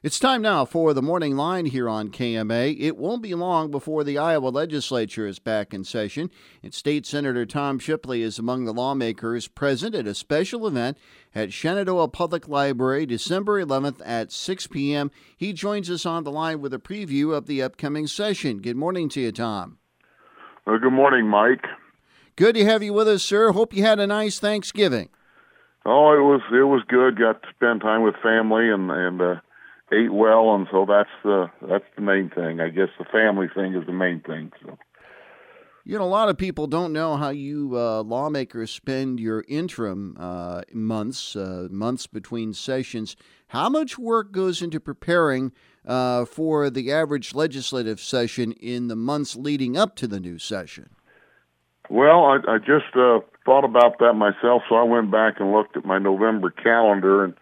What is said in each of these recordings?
It's time now for the morning line here on KMA. It won't be long before the Iowa legislature is back in session, and State Senator Tom Shipley is among the lawmakers present at a special event at Shenandoah Public Library December 11th at 6 p.m. He joins us on the line with a preview of the upcoming session. Good morning to you, Tom. Well, good morning, Mike. Good to have you with us, sir. Hope you had a nice Thanksgiving. Oh, it was it was good. Got to spend time with family and and uh, ate well, and so that's the that's the main thing. I guess the family thing is the main thing. So. You know, a lot of people don't know how you uh, lawmakers spend your interim uh, months, uh, months between sessions. How much work goes into preparing uh, for the average legislative session in the months leading up to the new session? Well, I, I just uh, thought about that myself, so I went back and looked at my November calendar and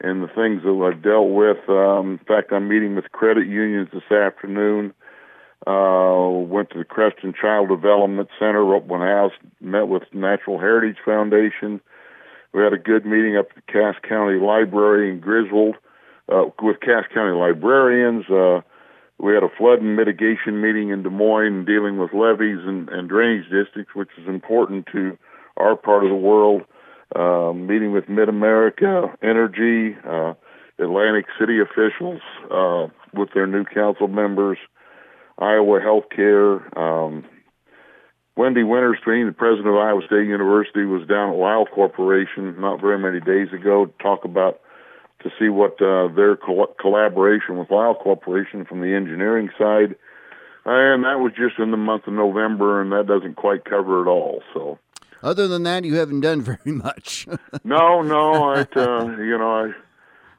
and the things that I've dealt with. Um, in fact, I'm meeting with credit unions this afternoon. Uh, went to the Creston Child Development Center, open house, met with Natural Heritage Foundation. We had a good meeting up at the Cass County Library in Griswold uh, with Cass County librarians. Uh, we had a flood and mitigation meeting in Des Moines dealing with levees and, and drainage districts, which is important to our part of the world uh, meeting with MidAmerican Energy, uh, Atlantic City officials uh, with their new council members, Iowa Healthcare. Um, Wendy Wintersteen, the president of Iowa State University, was down at Lisle Corporation not very many days ago to talk about to see what uh, their col- collaboration with Lisle Corporation from the engineering side. And that was just in the month of November, and that doesn't quite cover it all. So other than that, you haven't done very much. no, no. I, uh, you know,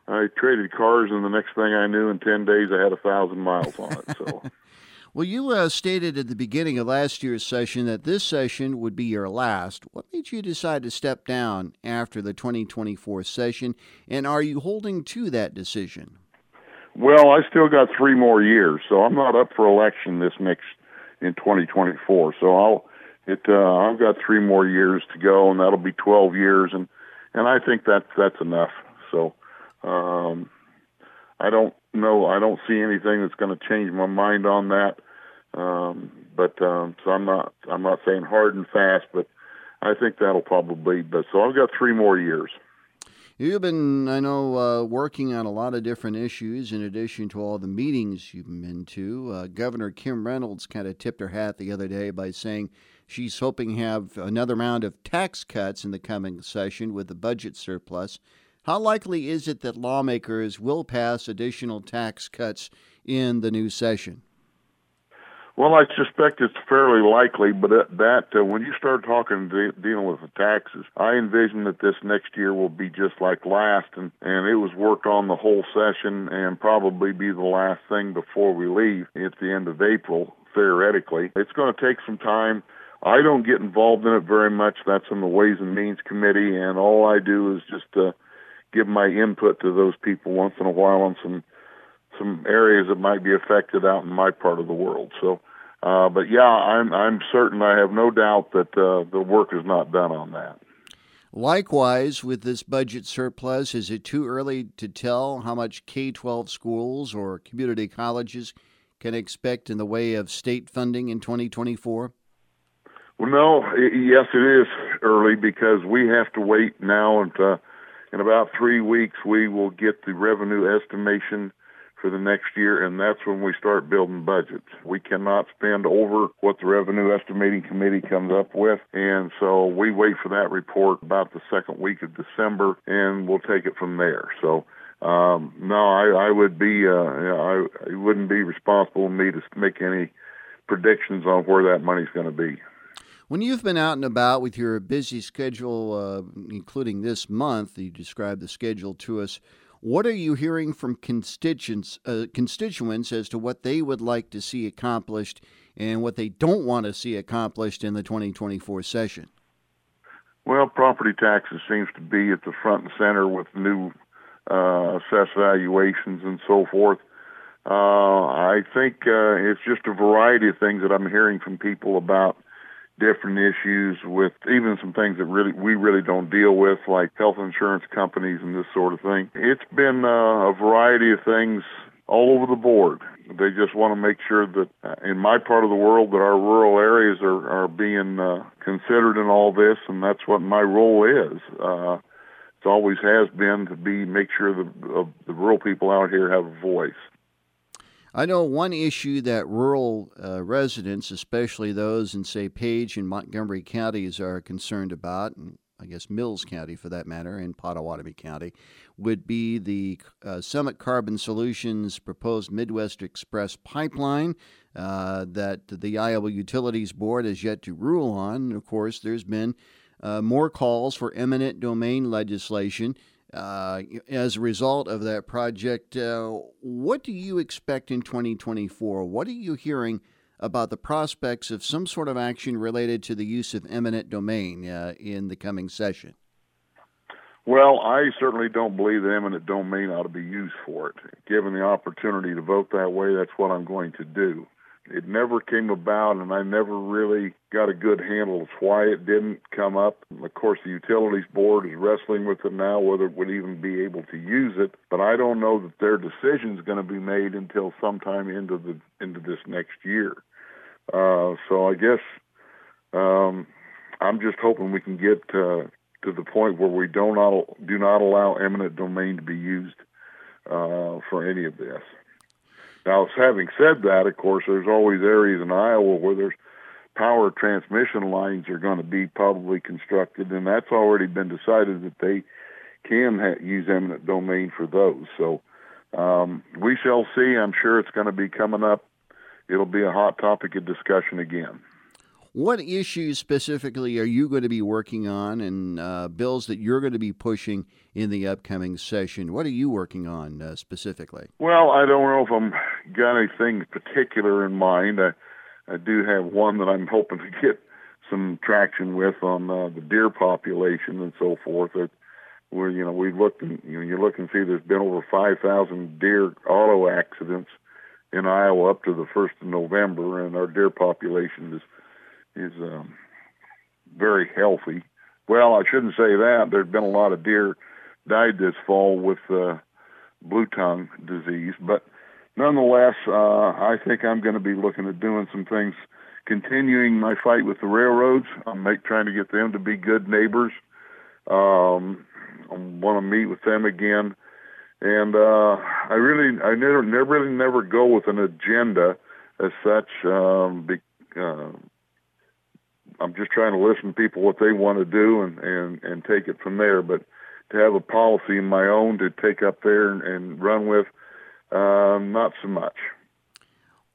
I I traded cars, and the next thing I knew, in ten days, I had a thousand miles on it. So. well, you uh, stated at the beginning of last year's session that this session would be your last. What made you decide to step down after the 2024 session, and are you holding to that decision? Well, I still got three more years, so I'm not up for election this next in 2024. So I'll it uh, I've got three more years to go, and that'll be 12 years, and and I think that that's enough. So um, I don't know, I don't see anything that's going to change my mind on that. Um, but um, so I'm not I'm not saying hard and fast, but I think that'll probably. But so I've got three more years. You've been, I know, uh, working on a lot of different issues in addition to all the meetings you've been to. Uh, Governor Kim Reynolds kind of tipped her hat the other day by saying she's hoping to have another round of tax cuts in the coming session with the budget surplus. How likely is it that lawmakers will pass additional tax cuts in the new session? Well, I suspect it's fairly likely, but that uh, when you start talking de- dealing with the taxes, I envision that this next year will be just like last, and and it was worked on the whole session, and probably be the last thing before we leave at the end of April. Theoretically, it's going to take some time. I don't get involved in it very much. That's in the Ways and Means Committee, and all I do is just uh, give my input to those people once in a while on some some areas that might be affected out in my part of the world. So uh, but yeah, I'm I'm certain. I have no doubt that uh, the work is not done on that. Likewise, with this budget surplus, is it too early to tell how much K 12 schools or community colleges can expect in the way of state funding in 2024? Well, no, yes, it is early because we have to wait now. And uh, in about three weeks, we will get the revenue estimation for the next year, and that's when we start building budgets. We cannot spend over what the Revenue Estimating Committee comes up with, and so we wait for that report about the second week of December, and we'll take it from there. So. Um, no, I, I would be, uh, I, it wouldn't be responsible of me to make any predictions on where that money's going to be. When you've been out and about with your busy schedule, uh, including this month, you described the schedule to us. What are you hearing from constituents, uh, constituents as to what they would like to see accomplished and what they don't want to see accomplished in the 2024 session? Well, property taxes seems to be at the front and center with new uh, assessed valuations and so forth. Uh, I think uh, it's just a variety of things that I'm hearing from people about different issues with even some things that really we really don't deal with, like health insurance companies and this sort of thing. It's been uh, a variety of things all over the board. They just want to make sure that uh, in my part of the world that our rural areas are are being uh, considered in all this, and that's what my role is. Uh, it always has been to be make sure the uh, the rural people out here have a voice. I know one issue that rural uh, residents, especially those in, say, Page and Montgomery counties, are concerned about, and I guess Mills County for that matter, and Pottawattamie County, would be the uh, Summit Carbon Solutions proposed Midwest Express pipeline uh, that the Iowa Utilities Board has yet to rule on. And Of course, there's been uh, more calls for eminent domain legislation uh, as a result of that project. Uh, what do you expect in 2024? What are you hearing about the prospects of some sort of action related to the use of eminent domain uh, in the coming session? Well, I certainly don't believe that eminent domain ought to be used for it. Given the opportunity to vote that way, that's what I'm going to do it never came about, and I never really got a good handle of why it didn't come up. Of course, the utilities board is wrestling with it now, whether it would even be able to use it. But I don't know that their decision is going to be made until sometime into the into this next year. Uh, so I guess um, I'm just hoping we can get uh, to the point where we don't do not allow eminent domain to be used uh, for any of this. Now, having said that, of course, there's always areas in Iowa where there's power transmission lines are going to be probably constructed, and that's already been decided that they can ha- use eminent domain for those. So um, we shall see. I'm sure it's going to be coming up. It'll be a hot topic of discussion again. What issues specifically are you going to be working on and uh, bills that you're going to be pushing in the upcoming session? What are you working on uh, specifically? Well, I don't know if I'm got anything particular in mind. I, I do have one that I'm hoping to get some traction with on uh, the deer population and so forth. That where you know we looked and you know you look and see there's been over 5,000 deer auto accidents in Iowa up to the first of November, and our deer population is is um, very healthy. Well, I shouldn't say that. There's been a lot of deer died this fall with uh, blue tongue disease, but nonetheless, uh, I think I'm going to be looking at doing some things, continuing my fight with the railroads. I'm make, trying to get them to be good neighbors. Um, I want to meet with them again, and uh, I really, I never, never, really never go with an agenda as such. Um, be, uh, I'm just trying to listen to people what they want to do and and and take it from there. But to have a policy of my own to take up there and, and run with, um, not so much.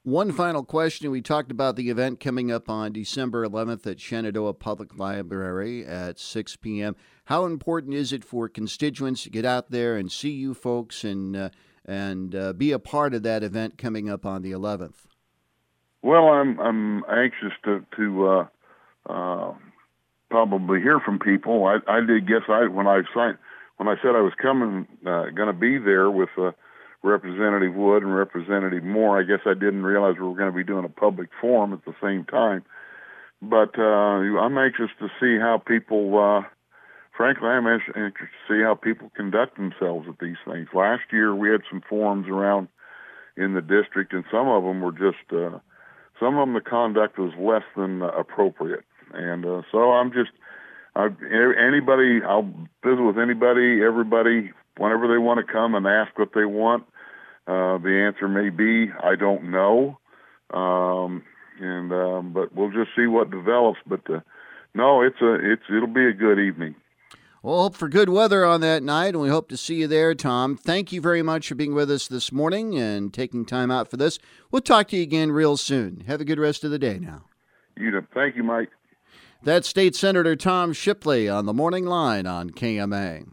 One final question. We talked about the event coming up on December 11th at Shenandoah Public Library at 6 p.m. How important is it for constituents to get out there and see you folks and uh, and uh, be a part of that event coming up on the 11th? Well, I'm I'm anxious to to uh, uh, probably hear from people. I, I did guess I when I signed when I said I was coming, uh, going to be there with uh, Representative Wood and Representative Moore. I guess I didn't realize we were going to be doing a public forum at the same time. But uh, I'm anxious to see how people. Uh, frankly, I'm anxious to see how people conduct themselves at these things. Last year, we had some forums around in the district, and some of them were just. Uh, some of them the conduct was less than appropriate and uh, so I'm just I, anybody. I'll visit with anybody, everybody, whenever they want to come and ask what they want. Uh, the answer may be I don't know, um, and um, but we'll just see what develops. But uh, no, it's a it's it'll be a good evening. We'll hope for good weather on that night, and we hope to see you there, Tom. Thank you very much for being with us this morning and taking time out for this. We'll talk to you again real soon. Have a good rest of the day now. You know, thank you, Mike. That's State Senator Tom Shipley on the morning line on KMA.